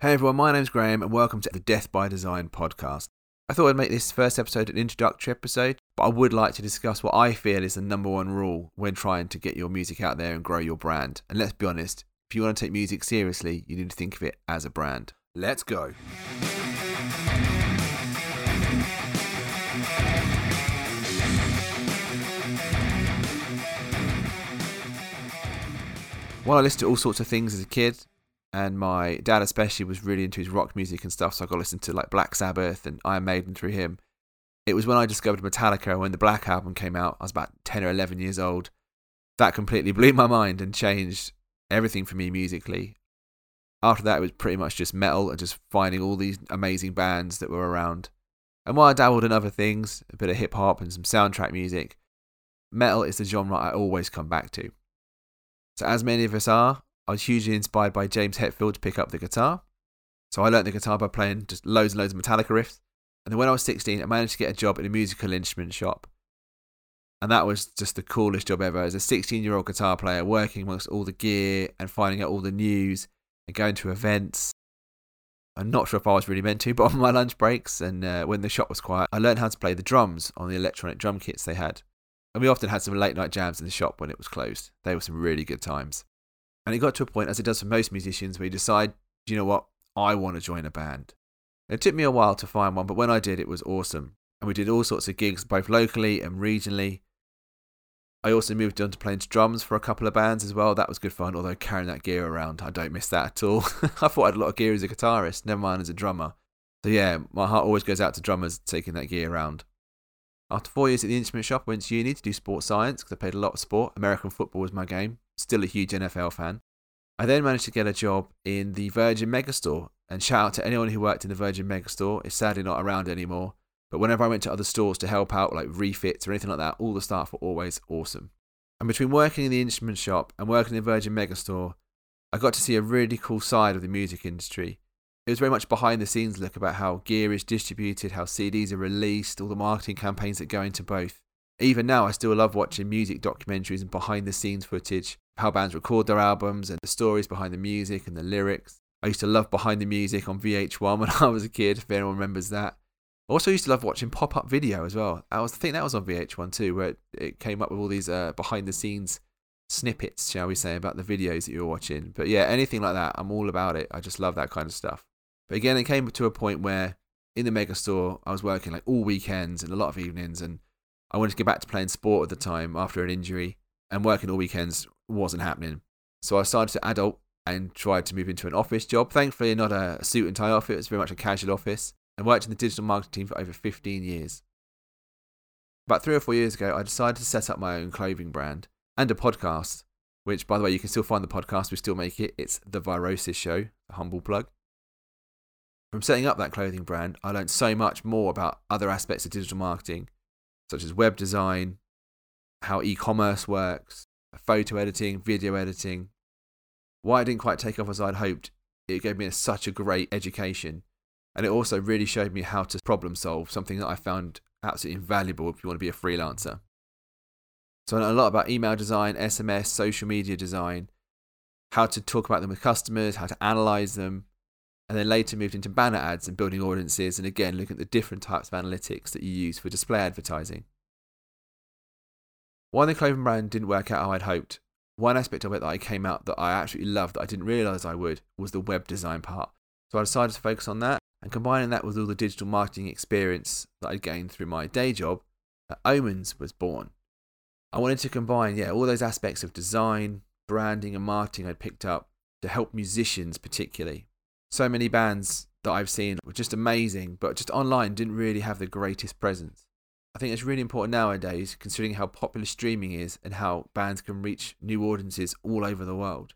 Hey everyone, my name's Graham and welcome to the Death by Design podcast. I thought I'd make this first episode an introductory episode, but I would like to discuss what I feel is the number one rule when trying to get your music out there and grow your brand. And let's be honest, if you want to take music seriously, you need to think of it as a brand. Let's go. Well, I listened to all sorts of things as a kid, and my dad especially was really into his rock music and stuff. So I got to listen to like Black Sabbath and Iron Maiden through him. It was when I discovered Metallica when the Black album came out. I was about ten or eleven years old. That completely blew my mind and changed everything for me musically. After that, it was pretty much just metal and just finding all these amazing bands that were around. And while I dabbled in other things, a bit of hip hop and some soundtrack music, metal is the genre I always come back to. So, as many of us are, I was hugely inspired by James Hetfield to pick up the guitar. So I learnt the guitar by playing just loads and loads of Metallica riffs. And then when I was 16, I managed to get a job in a musical instrument shop. And that was just the coolest job ever. As a 16 year old guitar player, working amongst all the gear and finding out all the news and going to events. I'm not sure if I was really meant to, but on my lunch breaks and uh, when the shop was quiet, I learned how to play the drums on the electronic drum kits they had. And we often had some late night jams in the shop when it was closed. They were some really good times. And it got to a point, as it does for most musicians, where you decide, you know what, I want to join a band. It took me a while to find one, but when I did, it was awesome. And we did all sorts of gigs, both locally and regionally. I also moved on to playing drums for a couple of bands as well. That was good fun, although carrying that gear around, I don't miss that at all. I thought I had a lot of gear as a guitarist, never mind as a drummer. So yeah, my heart always goes out to drummers taking that gear around. After four years at the instrument shop, I went to uni to do sports science because I played a lot of sport. American football was my game still a huge NFL fan. I then managed to get a job in the Virgin Megastore, and shout out to anyone who worked in the Virgin Megastore. It's sadly not around anymore, but whenever I went to other stores to help out, like refits or anything like that, all the staff were always awesome. And between working in the instrument shop and working in the Virgin Megastore, I got to see a really cool side of the music industry. It was very much behind the scenes look about how gear is distributed, how CDs are released, all the marketing campaigns that go into both. Even now, I still love watching music documentaries and behind the scenes footage, how bands record their albums and the stories behind the music and the lyrics. I used to love behind the music on VH1 when I was a kid, if anyone remembers that. I also used to love watching pop up video as well. I was I think that was on VH1 too, where it, it came up with all these uh, behind the scenes snippets, shall we say, about the videos that you were watching. But yeah, anything like that, I'm all about it. I just love that kind of stuff. But again, it came to a point where in the mega store, I was working like all weekends and a lot of evenings, and I wanted to get back to playing sport at the time after an injury, and working all weekends wasn't happening. So I started to adult and tried to move into an office job. Thankfully, not a suit and tie office, it was very much a casual office, and worked in the digital marketing team for over 15 years. About three or four years ago, I decided to set up my own clothing brand and a podcast, which, by the way, you can still find the podcast, we still make it. It's The Virosis Show, a humble plug. From setting up that clothing brand, I learned so much more about other aspects of digital marketing such as web design, how e commerce works, photo editing, video editing. Why it didn't quite take off as I'd hoped, it gave me a, such a great education. And it also really showed me how to problem solve, something that I found absolutely invaluable if you want to be a freelancer. So I know a lot about email design, SMS, social media design, how to talk about them with customers, how to analyze them, and then later moved into banner ads and building audiences, and again looking at the different types of analytics that you use for display advertising. Why the clothing brand didn't work out how I'd hoped, one aspect of it that I came out that I absolutely loved that I didn't realise I would was the web design part. So I decided to focus on that, and combining that with all the digital marketing experience that I'd gained through my day job, Omens was born. I wanted to combine, yeah, all those aspects of design, branding, and marketing I'd picked up to help musicians particularly so many bands that I've seen were just amazing, but just online didn't really have the greatest presence. I think it's really important nowadays, considering how popular streaming is and how bands can reach new audiences all over the world.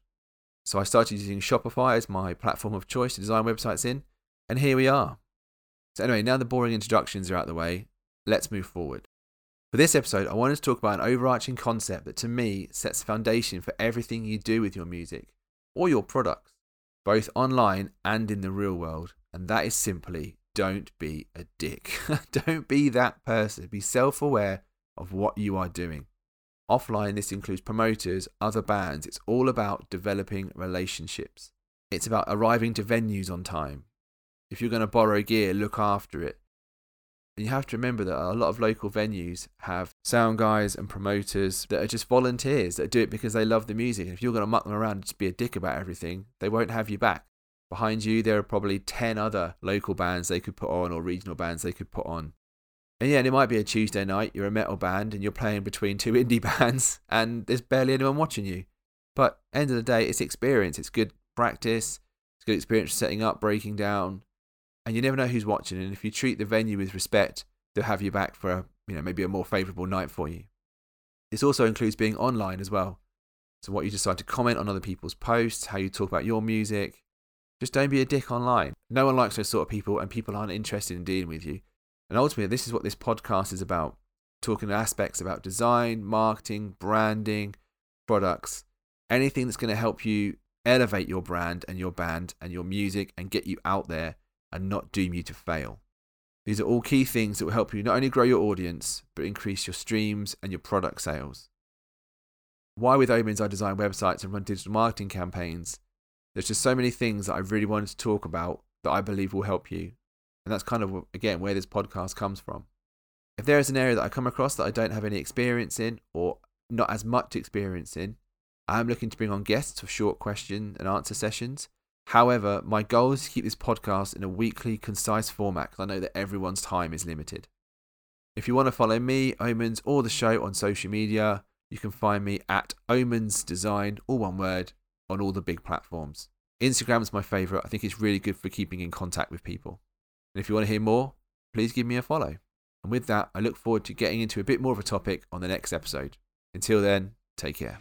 So I started using Shopify as my platform of choice to design websites in, and here we are. So, anyway, now the boring introductions are out of the way, let's move forward. For this episode, I wanted to talk about an overarching concept that to me sets the foundation for everything you do with your music or your products both online and in the real world. And that is simply don't be a dick. don't be that person. Be self aware of what you are doing. Offline, this includes promoters, other bands. It's all about developing relationships. It's about arriving to venues on time. If you're going to borrow gear, look after it. And you have to remember that a lot of local venues have sound guys and promoters that are just volunteers that do it because they love the music. And if you're going to muck them around and just be a dick about everything, they won't have you back. Behind you, there are probably 10 other local bands they could put on or regional bands they could put on. And yeah, and it might be a Tuesday night, you're a metal band and you're playing between two indie bands and there's barely anyone watching you. But end of the day, it's experience. It's good practice. It's good experience setting up, breaking down, and you never know who's watching. And if you treat the venue with respect, they'll have you back for a, you know maybe a more favourable night for you. This also includes being online as well. So what you decide to comment on other people's posts, how you talk about your music. Just don't be a dick online. No one likes those sort of people, and people aren't interested in dealing with you. And ultimately, this is what this podcast is about talking aspects about design, marketing, branding, products, anything that's going to help you elevate your brand and your band and your music and get you out there and not doom you to fail. These are all key things that will help you not only grow your audience, but increase your streams and your product sales. Why with Omens I design websites and run digital marketing campaigns. There's just so many things that I really wanted to talk about that I believe will help you. And that's kind of, again, where this podcast comes from. If there is an area that I come across that I don't have any experience in or not as much experience in, I am looking to bring on guests for short question and answer sessions However, my goal is to keep this podcast in a weekly, concise format because I know that everyone's time is limited. If you want to follow me, Omens, or the show on social media, you can find me at Omens Design, all one word, on all the big platforms. Instagram is my favourite. I think it's really good for keeping in contact with people. And if you want to hear more, please give me a follow. And with that, I look forward to getting into a bit more of a topic on the next episode. Until then, take care.